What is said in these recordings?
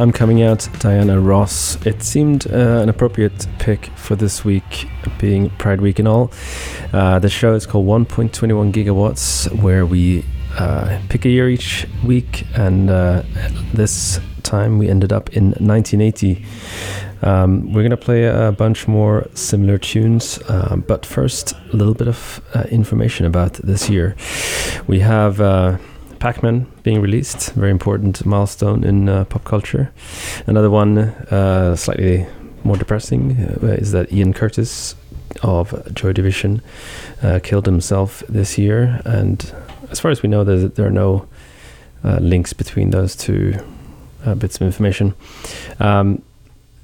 I'm Coming Out, Diana Ross. It seemed uh, an appropriate pick for this week, being Pride Week and all. Uh, the show is called 1.21 Gigawatts, where we uh, pick a year each week, and uh, this time we ended up in 1980. Um, we're going to play a bunch more similar tunes, uh, but first, a little bit of uh, information about this year. We have uh, Pac Man being released, very important milestone in uh, pop culture. Another one, uh, slightly more depressing, uh, is that Ian Curtis of Joy Division killed himself this year. And as far as we know, there are no links between those two bits of information. Um,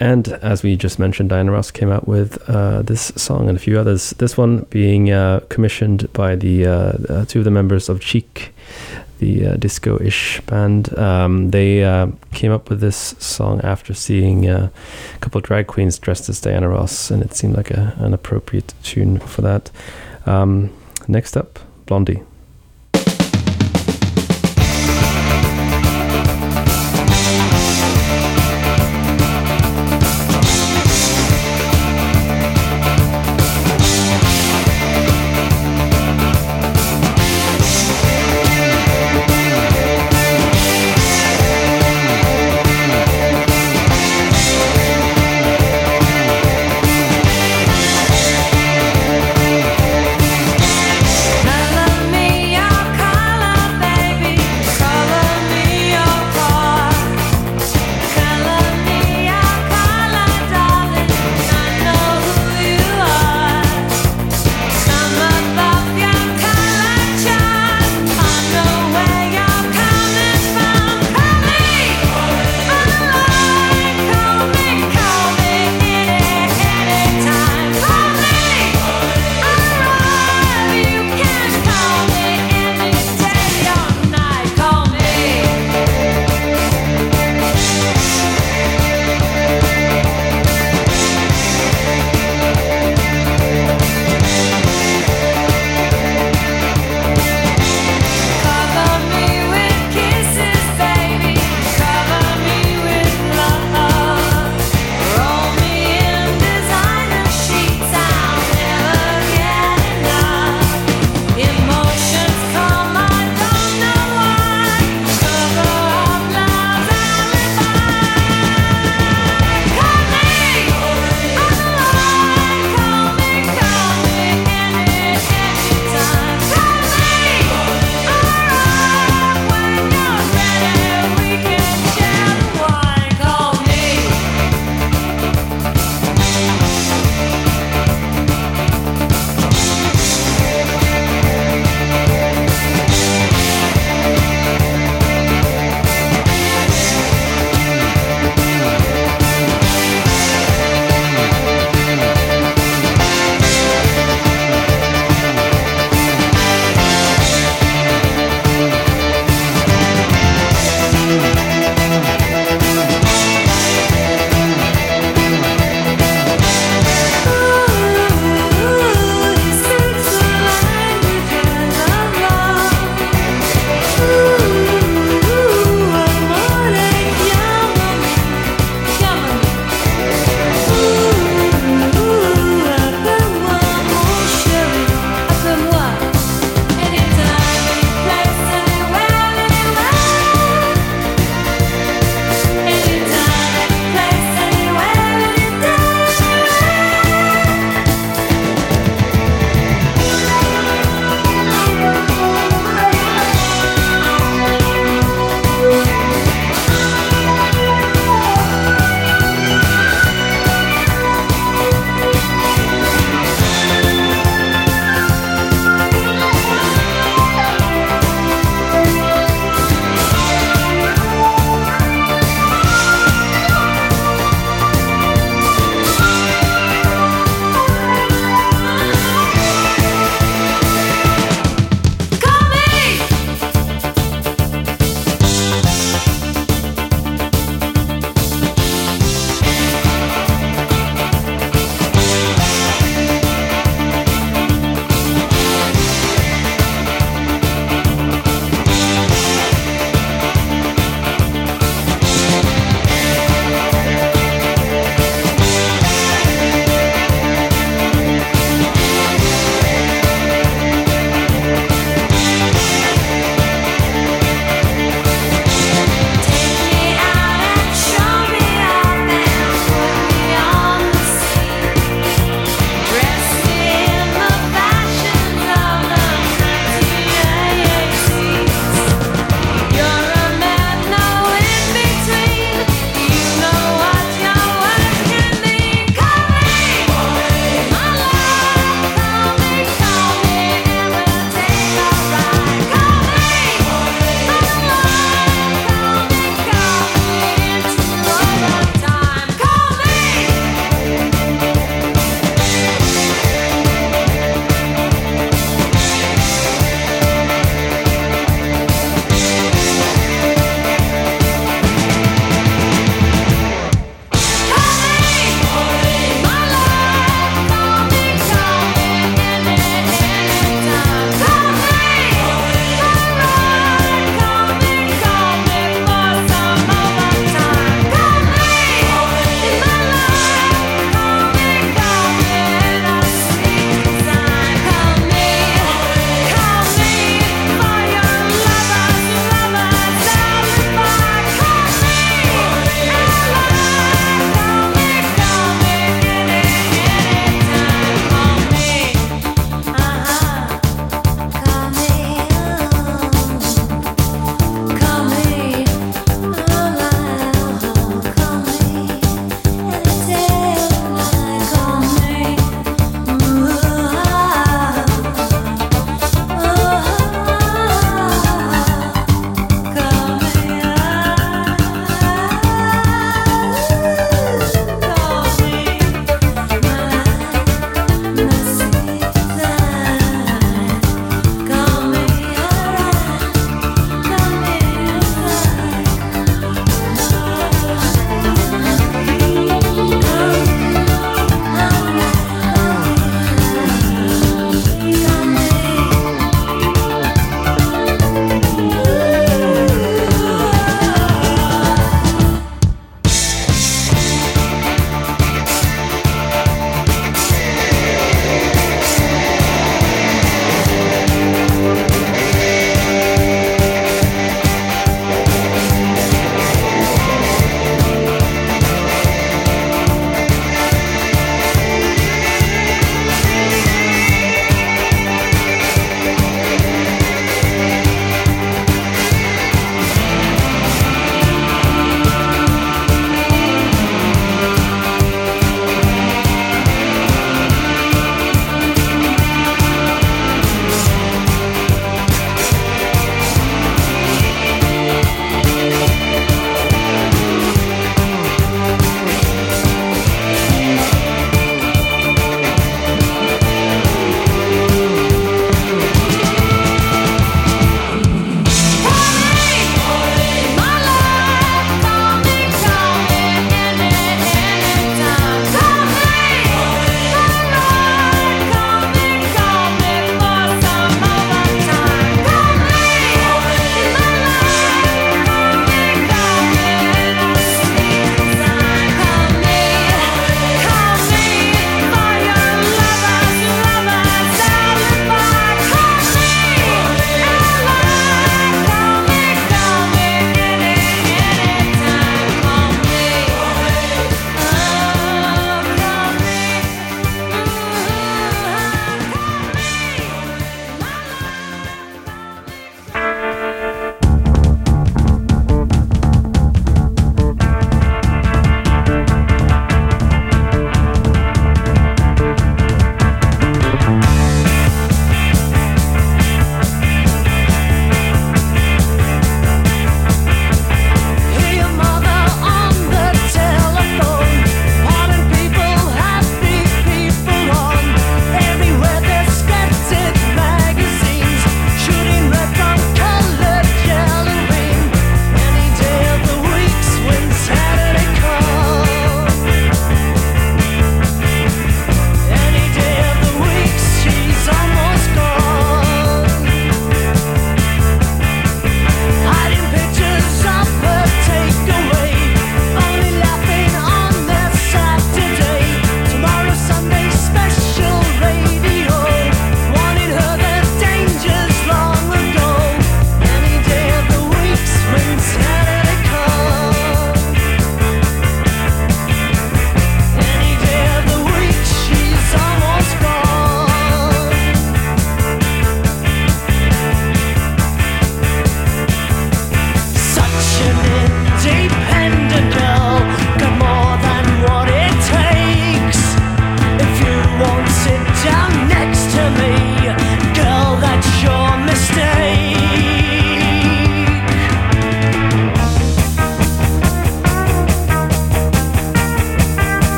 and as we just mentioned, Diana Ross came out with uh, this song and a few others. This one being uh, commissioned by the uh, uh two of the members of Chic, the uh, disco-ish band. Um, they uh, came up with this song after seeing a couple of drag queens dressed as Diana Ross, and it seemed like a, an appropriate tune for that. Um, next up, Blondie.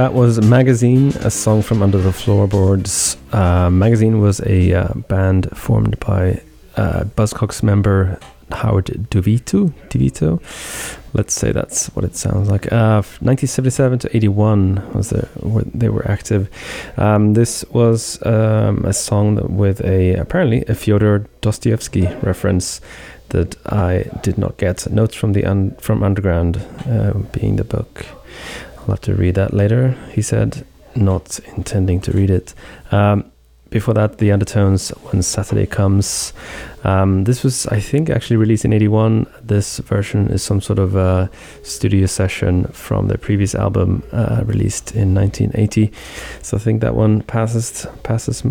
That was Magazine, a song from Under the Floorboards. Uh, Magazine was a uh, band formed by uh, Buzzcocks member Howard DeVito. DeVito. Let's say that's what it sounds like. Uh, 1977 to 81 was the they were active. Um, this was um, a song with a apparently a Fyodor Dostoevsky reference that I did not get. Notes from the un- from Underground, uh, being the book. I'll have to read that later. He said, not intending to read it. Um, before that, The Undertones, When Saturday Comes. Um, this was, I think, actually released in 81. This version is some sort of uh, studio session from their previous album uh, released in 1980. So I think that one passes passes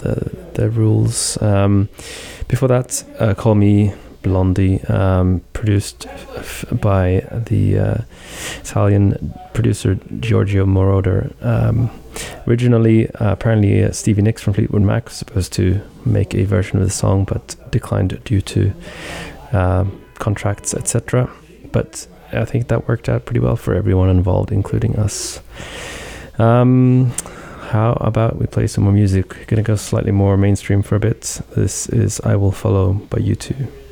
the, the rules. Um, before that, uh, Call Me Blondie, um, produced f- by the uh, Italian producer Giorgio Moroder. Um, originally, uh, apparently, uh, Stevie Nicks from Fleetwood Mac was supposed to make a version of the song but declined due to uh, contracts, etc. But I think that worked out pretty well for everyone involved, including us. Um, how about we play some more music? Gonna go slightly more mainstream for a bit. This is I Will Follow by U2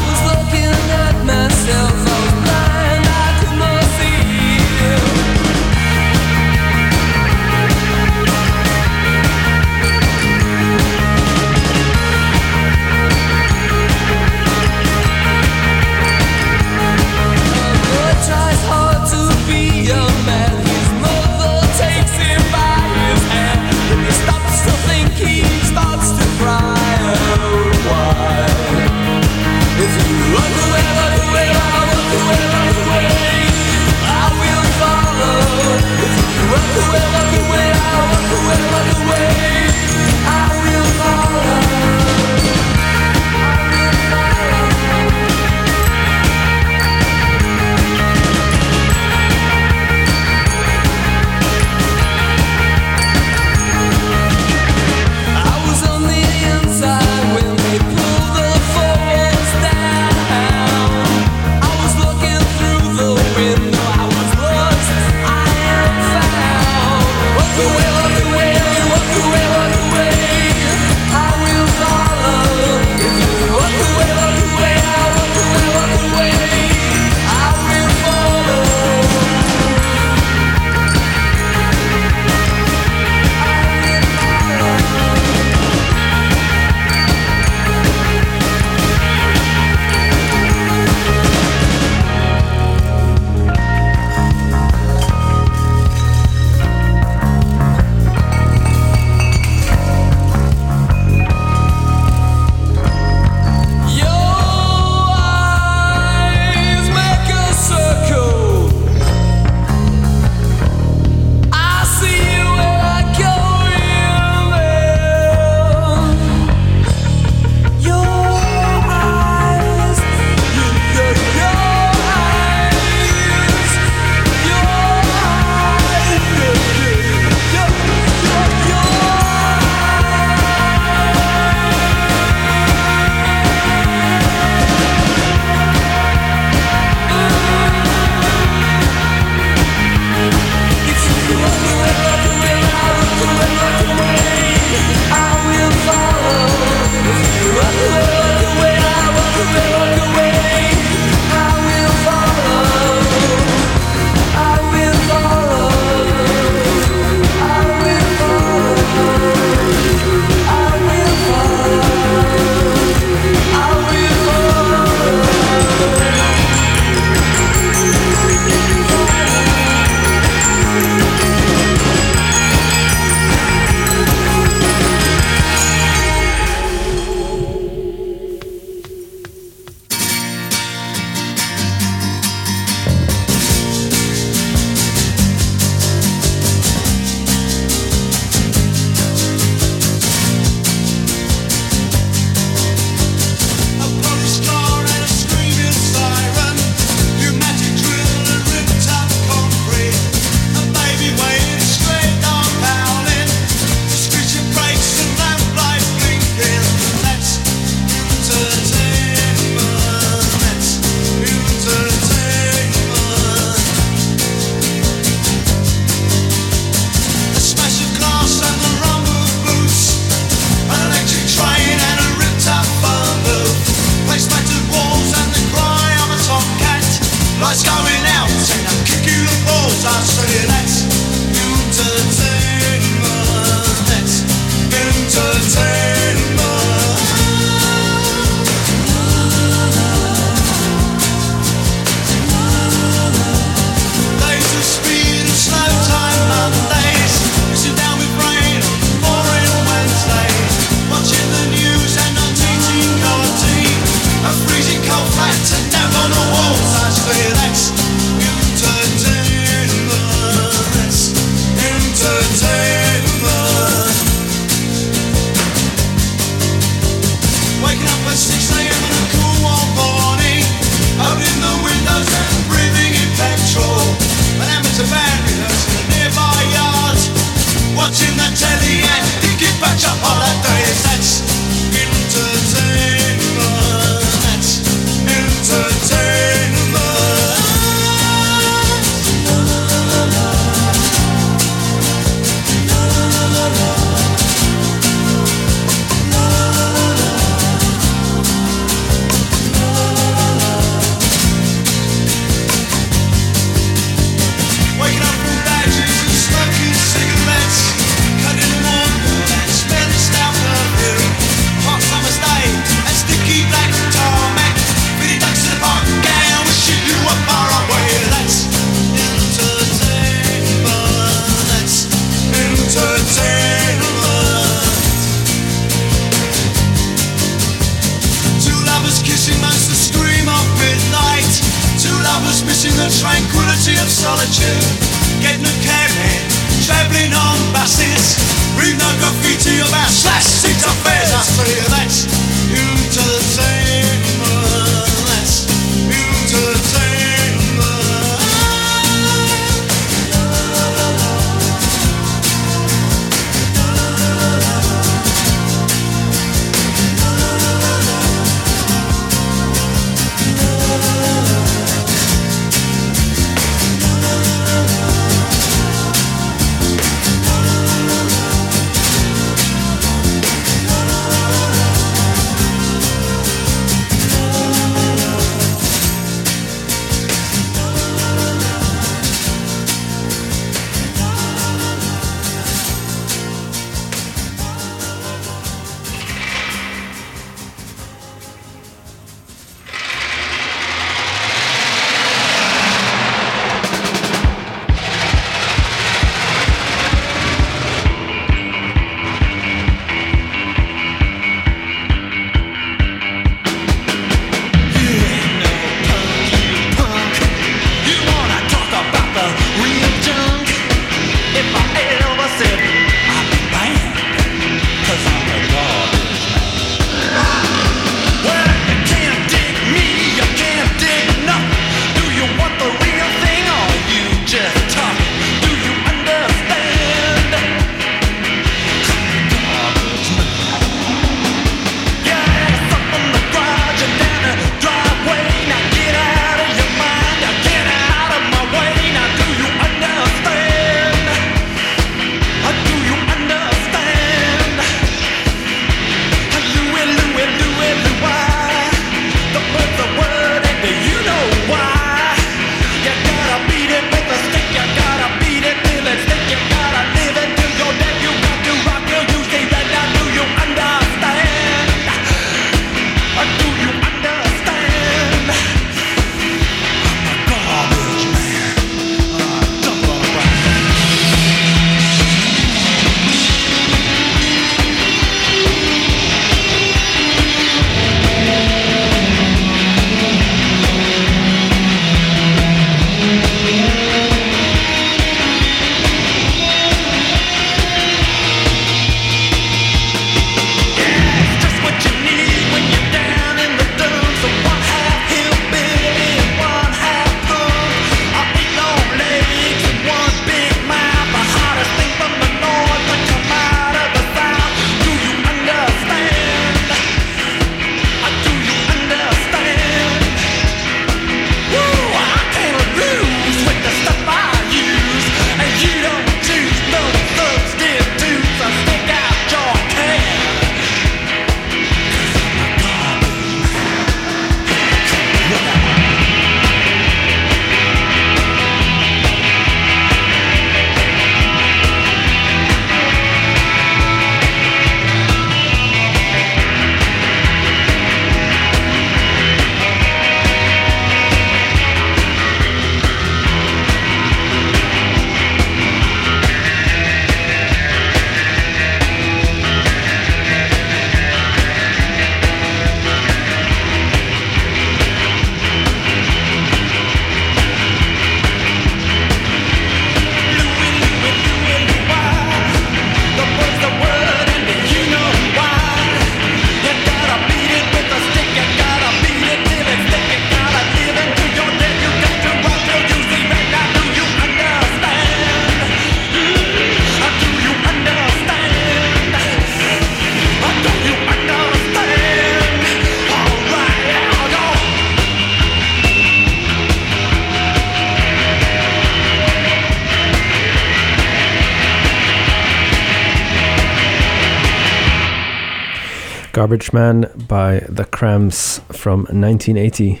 Garbage Man by The Cramps from 1980.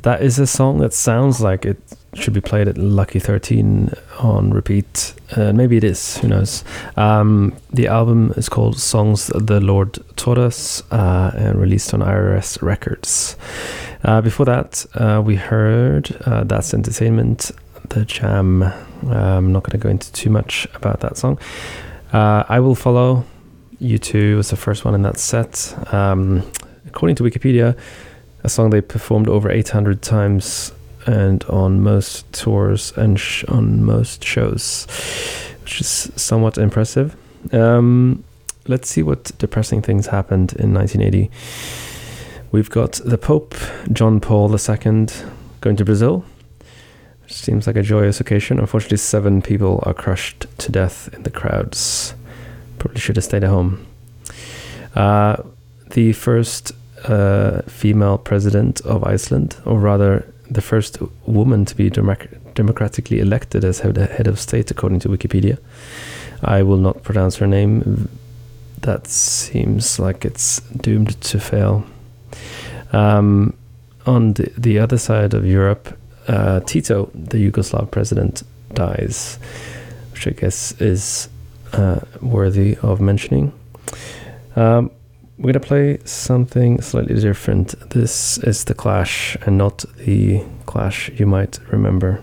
That is a song that sounds like it should be played at Lucky 13 on repeat. Uh, maybe it is, who knows. Um, the album is called Songs the Lord Taught Us uh, and released on IRS Records. Uh, before that, uh, we heard uh, That's Entertainment, The Jam. Uh, I'm not going to go into too much about that song. I Will Follow U2 was the first one in that set. Um, according to Wikipedia, a song they performed over 800 times and on most tours and sh- on most shows, which is somewhat impressive. Um, let's see what depressing things happened in 1980. We've got the Pope, John Paul II, going to Brazil. Seems like a joyous occasion. Unfortunately, seven people are crushed to death in the crowds. Probably should have stayed at home. Uh, the first uh, female president of Iceland, or rather, the first woman to be democ- democratically elected as head of state, according to Wikipedia. I will not pronounce her name. That seems like it's doomed to fail. Um, on the, the other side of Europe, uh, Tito, the Yugoslav president, dies, which I guess is uh, worthy of mentioning. Um, we're going to play something slightly different. This is The Clash and not the Clash you might remember.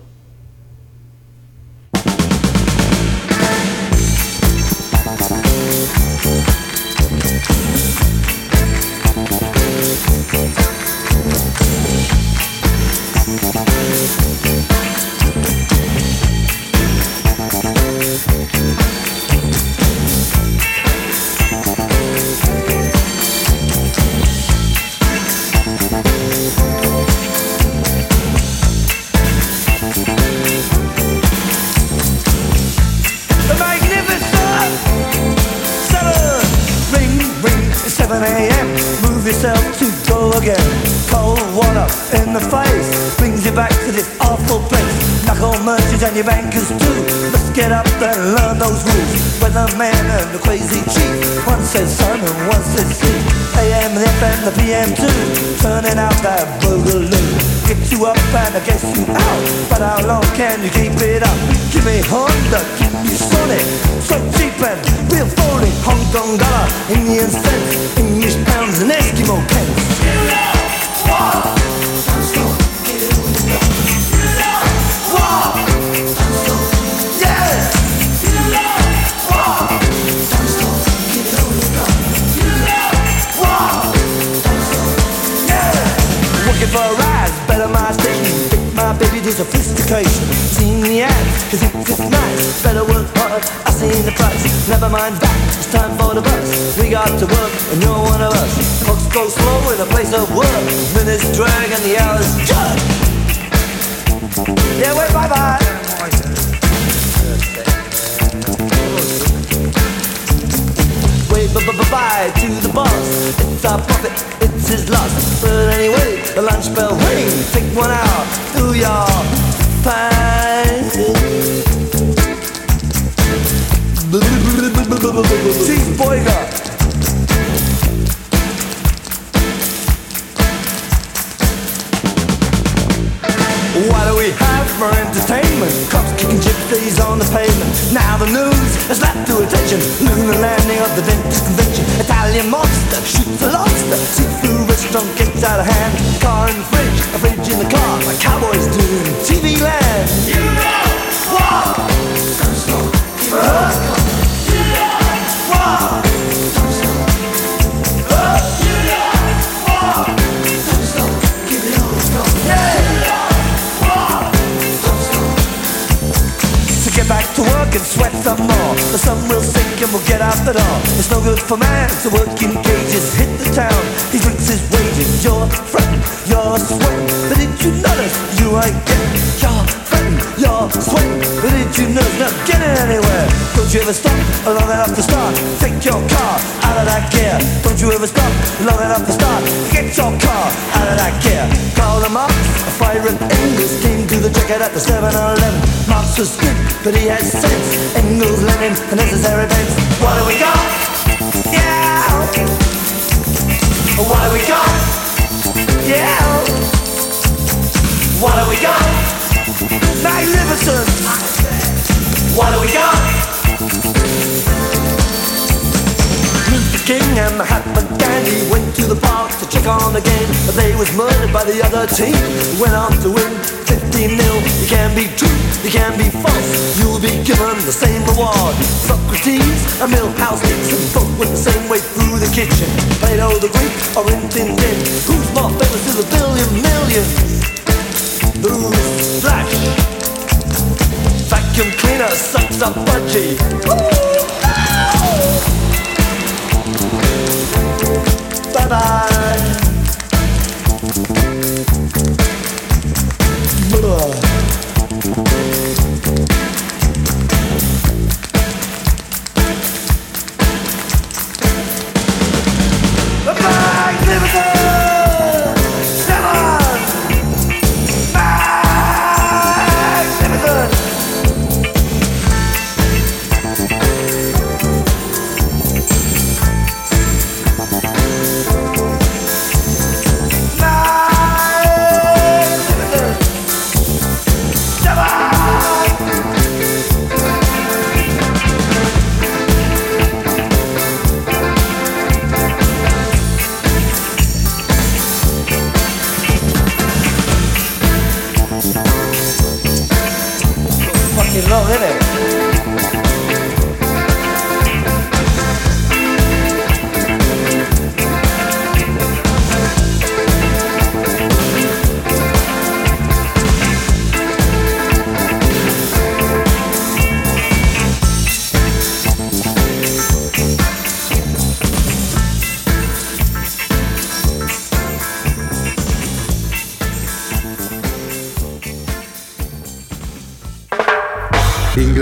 Your bankers too. Let's get up and learn those rules. Weatherman and the crazy chief. One says sun and one says sea. AM, the FM, the PM too. Turning out that boogaloo. Get you up and I guess you out. But how long can you keep it up? Give me Honda, keep me Sony. So cheap and real phony. Hong Kong dollar, Indian cents, English pounds and Eskimo pence. Yeah! For a rise, better my. Take my baby to sophistication. Seen the ads, cause it's nice. Better work hard, I seen the price. Never mind that, it's time for the bus. We got to work, and you're one of us. Clocks go slow in a place of work. Minutes drag and the hours jug. Yeah, wait, bye bye. Wait, bye bye bye to the boss. It's our profit, it's his loss. But anyway, the lunch bell ring. Take one out, do your fine. Cheese Boyga. What do we have for entertainment? Cops kicking gypsies on the pavement. Now the news has left to attention. Lunar landing of the dentist convention. Italian monster shoots a lobster. Seafood restaurant gets out of hand. Car in the fridge, a fridge in the car. Like cowboys do TV land. You know what? You know what? Back to work and sweat some more. The sun will sink and we'll get out the door. It's no good for man to work in cages. Hit the town, he drinks his wages. You're fretting, you're. But did you notice you ain't getting? You're fretting, you're sweating. But did you notice not getting anywhere? Don't you ever stop long enough to start? Take your car out of that gear. Don't you ever stop long enough to start? Get your car out of that gear. Call them up, a fire and Engels came to the checkout at the 7-Eleven. Marx was good, but he had sense. Engels, Lenin, the necessary events. What do we got? Yeah. What do we got? Yeah. What do we got? Magnificent. What do we got? Meet the king and the Mahatma Gandhi went to the park to check on the game. But they was murdered by the other team. Went on to win 15 nil. You can be true, you can be false. You'll be given the same reward. Socrates and Milhous Nixon both went the same way through the kitchen. Plato the Greek or Rin Tin Tin. Who's more famous to the billion millions? boom splash. Vacuum cleaner sucks up budgie. No! Bye bye.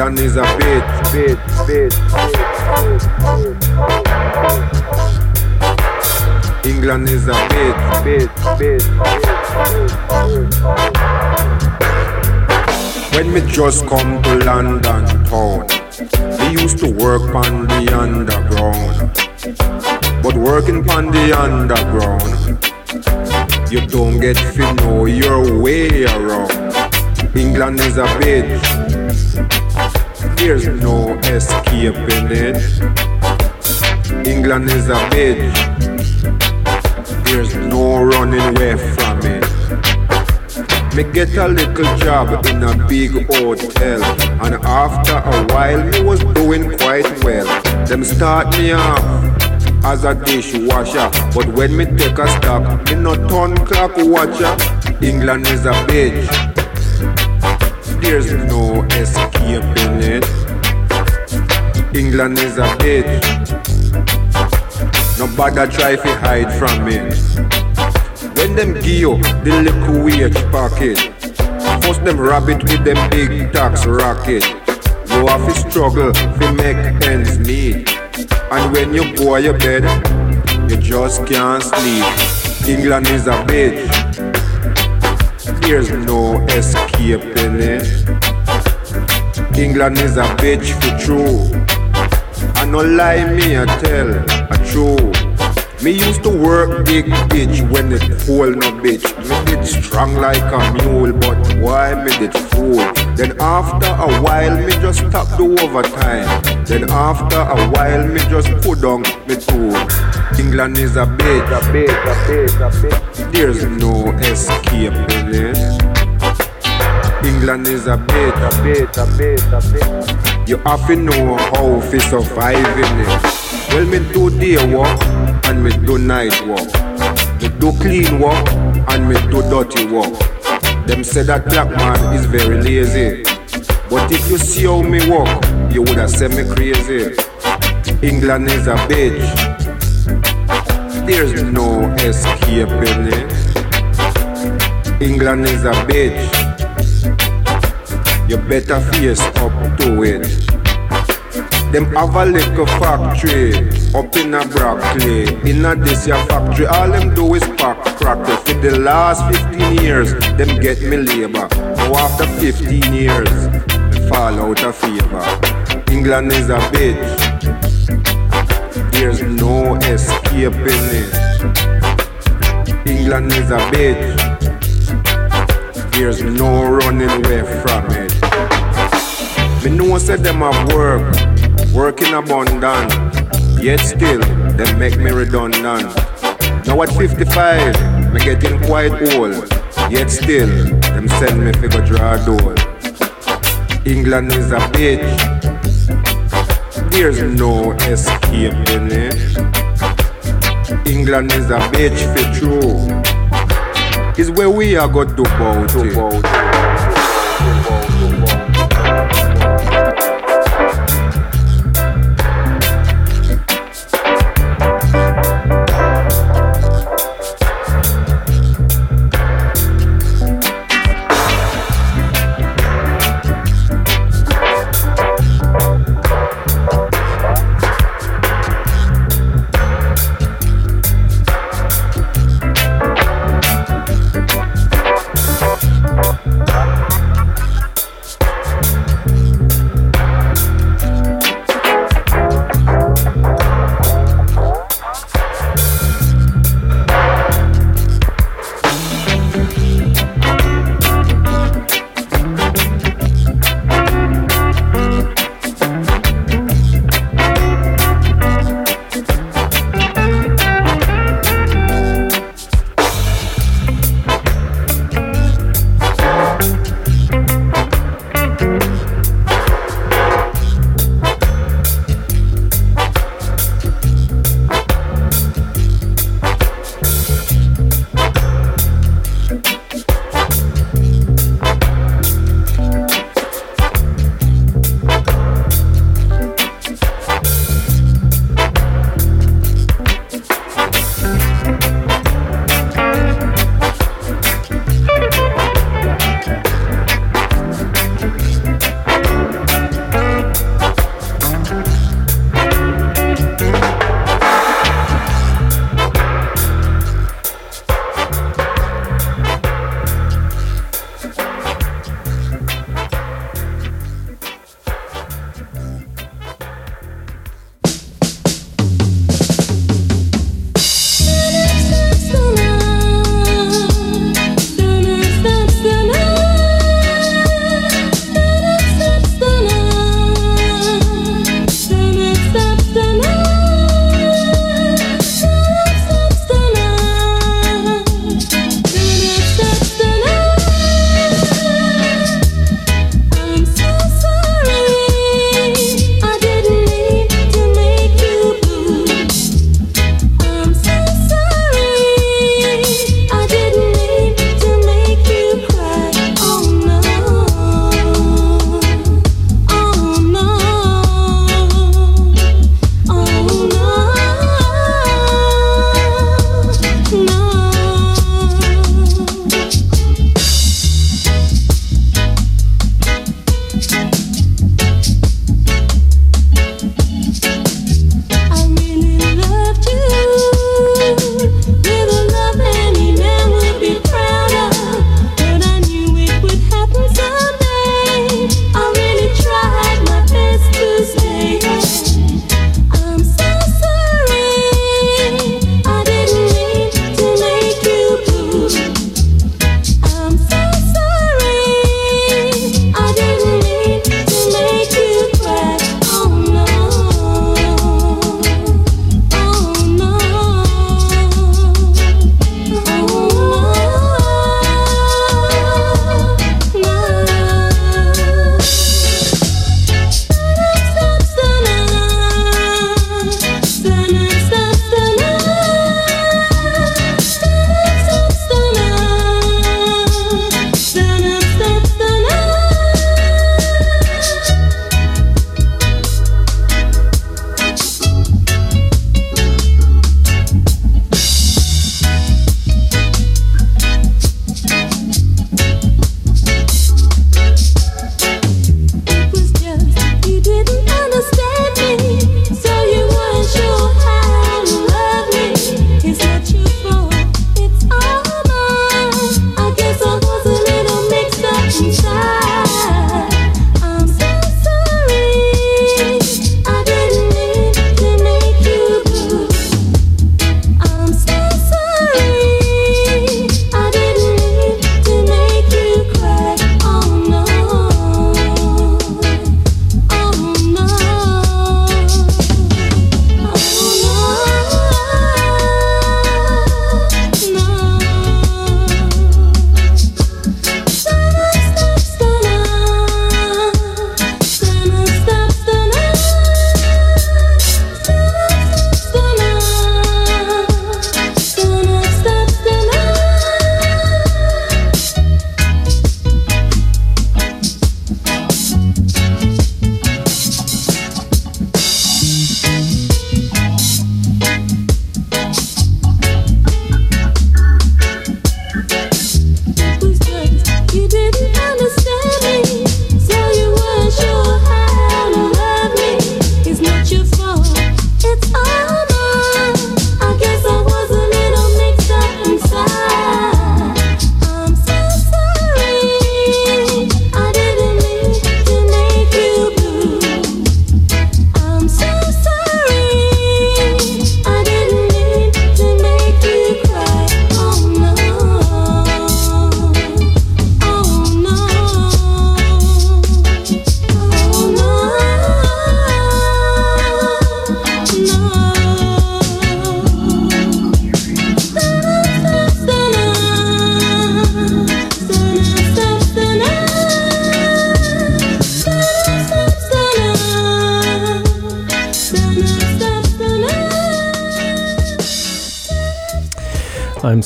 England is a bit, bit, bit, England is a bit, bit, bit, When me just come to London town, me used to work on the underground. But working on the underground, you don't get to know your way around. England is a bitch. There's no escaping it. England is a bitch. There's no running away from it. Me get a little job in a big hotel, and after a while me was doing quite well. Them start me off as a dishwasher, but when me take a stop, me no turn clock watcher. England is a bitch. There's no escaping it. England is a bitch. Nobody try to hide from it. When them give you the little wage packet, first them rob it with them big tax racket. You have to struggle to make ends meet. And when you go to your bed, you just can't sleep. England is a bitch. There's no escaping it. England is a bitch for true. No lie, me I tell a true. Me used to work big bitch when it full no bitch. Me did strong like a mule, but why me did fool? Then after a while, me just stop the overtime. Then after a while, me just put on me tool. England is a bitch, a bitch, a bitch, a bitch. There's no escaping it. England is a bitch, a bitch, a bitch, a bitch. You have to know how to survive in it. Well, me do day work and me do night work. Me do clean work and me do dirty work. Them say that black man is very lazy. But if you see how me work, you would have said me crazy. England is a bitch. There's no escaping it. England is a bitch. You better face up to it. Them have a little factory up in a Brockley. In a this factory, all them do is pack cracker. For the last 15 years, them get me labor. Now after 15 years, fall out of favor. England is a bitch. There's no escaping it. England is a bitch. There's no running away from it. Me know said them have work, work in abundance. Yet still, they make me redundant. Now at 55, me getting quite old. Yet still, them send me figure draw a door. England is a bitch. There's no escaping it. England is a bitch for true. is where we are got to bout it.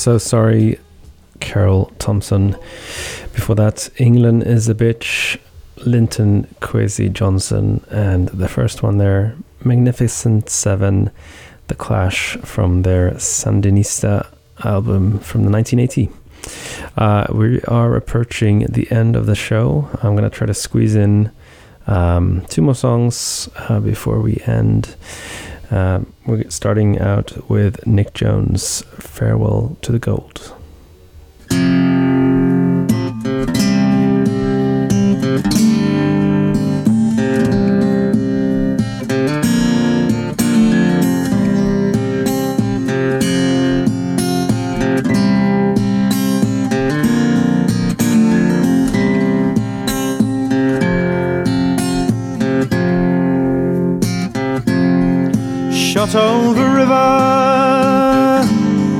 So sorry, Carroll Thompson. Before that, England is a bitch, Linton Kwesi Johnson, and the first one there, Magnificent Seven, The Clash from their Sandinista album from the 1980. Uh, we are approaching the end of the show. I'm going to try to squeeze in um, two more songs uh, before we end. Uh, we're starting out with Nic Jones, Farewell to the Gold. Shot over river,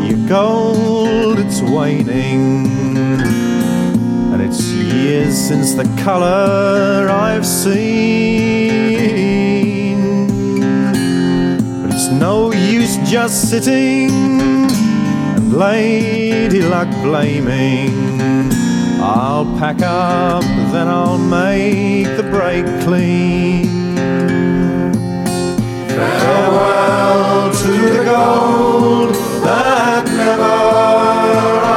your gold it's waning, and it's years since the colour I've seen. But it's no use just sitting and lady luck blaming. I'll pack up, then I'll make the break clean. Farewell to the gold that never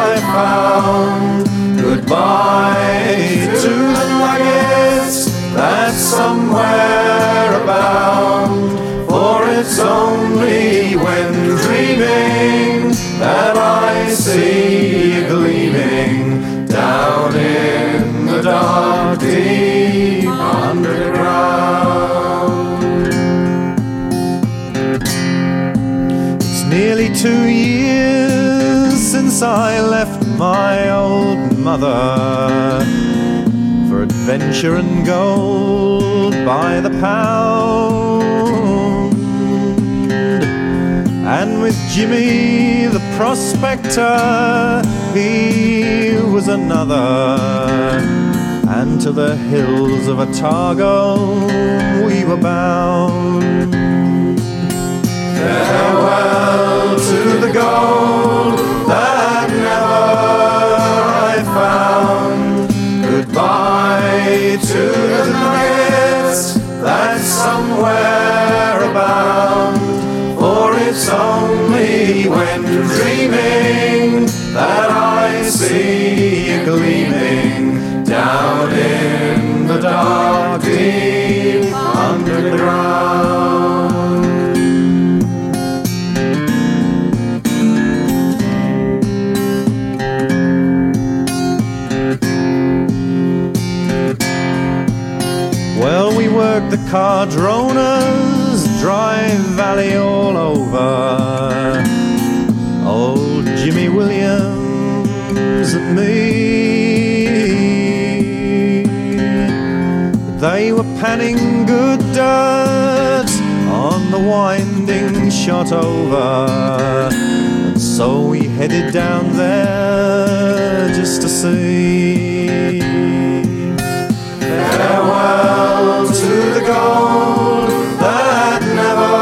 I found. Goodbye to the nuggets that somewhere abound. For it's only I left my old mother for adventure and gold by the pound. And with Jimmy the prospector, he was another. And to the hills of Otago we were bound. Farewell to the gold To the nuggets Cardronas, Dry Valley all over. Old Jimmy Williams and me. They were panning good dirt on the winding Shotover. And so we headed down there just to see. Farewell gold that never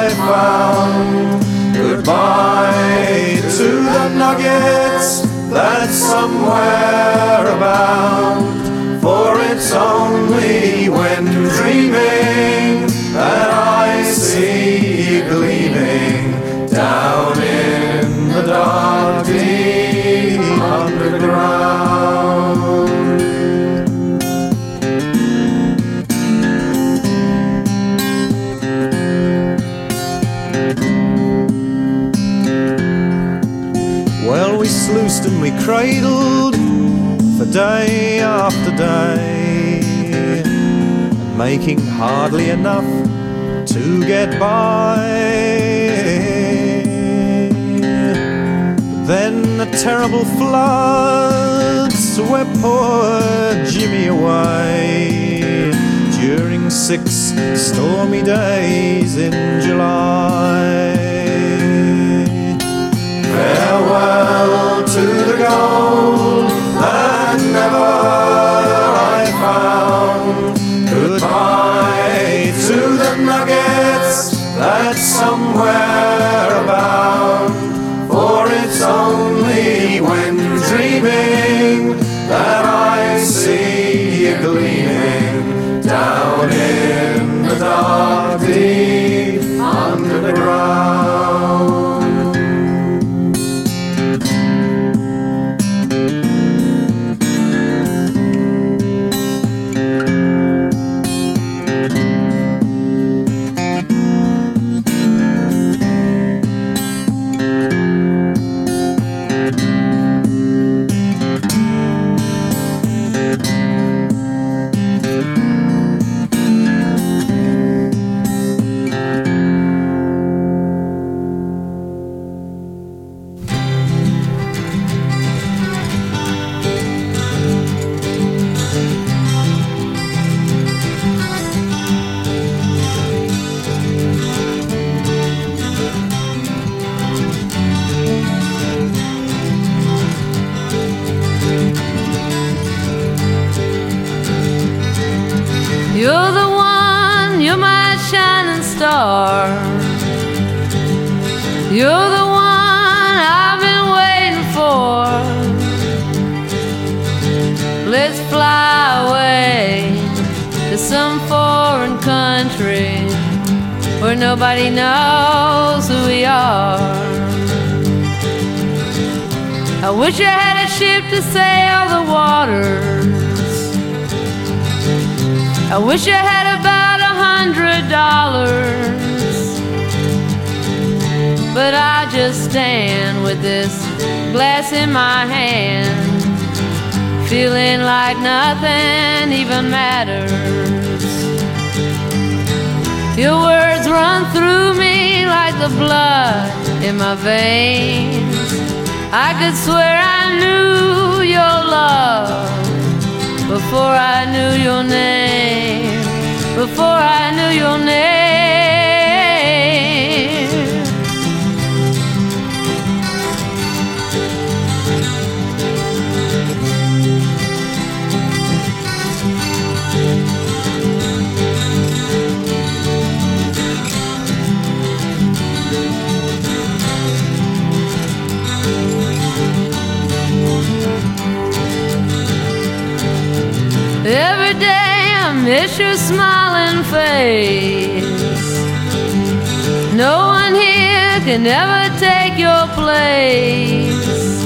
I found. Goodbye to the nuggets that somewhere abound. For it's only when dreaming cradled for day after day, making hardly enough to get by. Then a terrible flood swept poor Jimmy away during six stormy days in July. Farewell to the gold foreign country where nobody knows who we are. I wish I had a ship to sail the waters. I wish I had about a hundred dollars. But I just stand with this glass in my hand, feeling like nothing even matters. Your words run through me like the blood in my veins. I could swear I knew your love before I knew your name, before I knew your name. Miss your smiling face. No one here can ever take your place.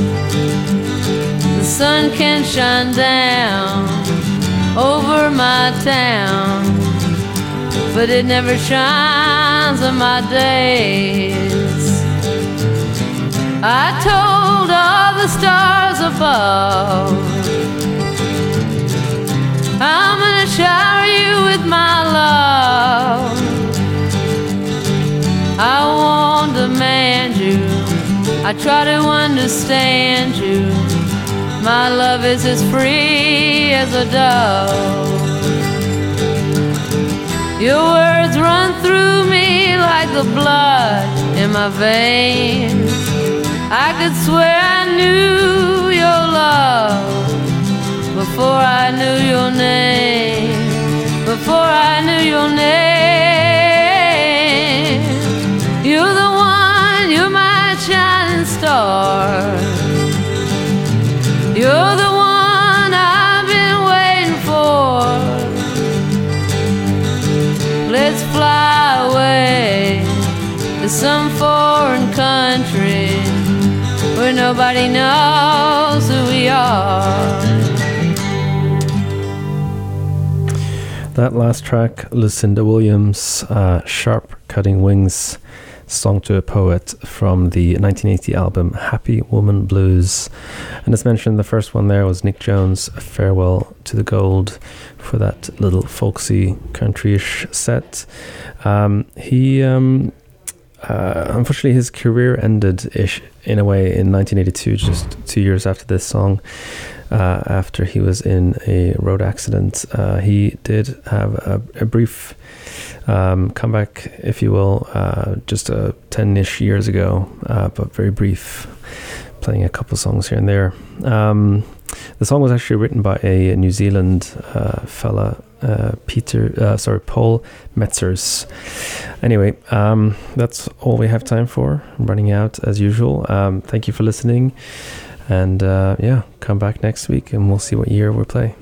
The sun can shine down over my town, but it never shines on my days. I told all the stars above. I'm gonna shower you with my love. I won't demand you. I try to understand you. My love is as free as a dove. Your words run through me like the blood in my veins. I could swear I knew your love before I knew your name, before I knew your name. You're the one, you're my shining star. You're the one I've been waiting for. Let's fly away to some foreign country where nobody knows who we are. That last track, Lucinda Williams, uh, Sharp Cutting Wings, Song to a Poet from the 1980 album Happy Woman Blues. And as mentioned, the first one there was Nic Jones, Farewell to the Gold, for that little folksy countryish set. Um, he, um, uh, unfortunately, his career ended ish in a way in 1982, just two years after this song uh, after he was in a road accident. Uh, he did have a, a brief um, comeback, if you will, uh, just uh, 10 ish years ago, but very brief, playing a couple songs here and there. Um, the song was actually written by a New Zealand fella, uh, Peter, uh, sorry, Paul Metsers. Anyway, um, that's all we have time for. I'm running out as usual. Um, thank you for listening. And uh, yeah, come back next week and we'll see what year we play.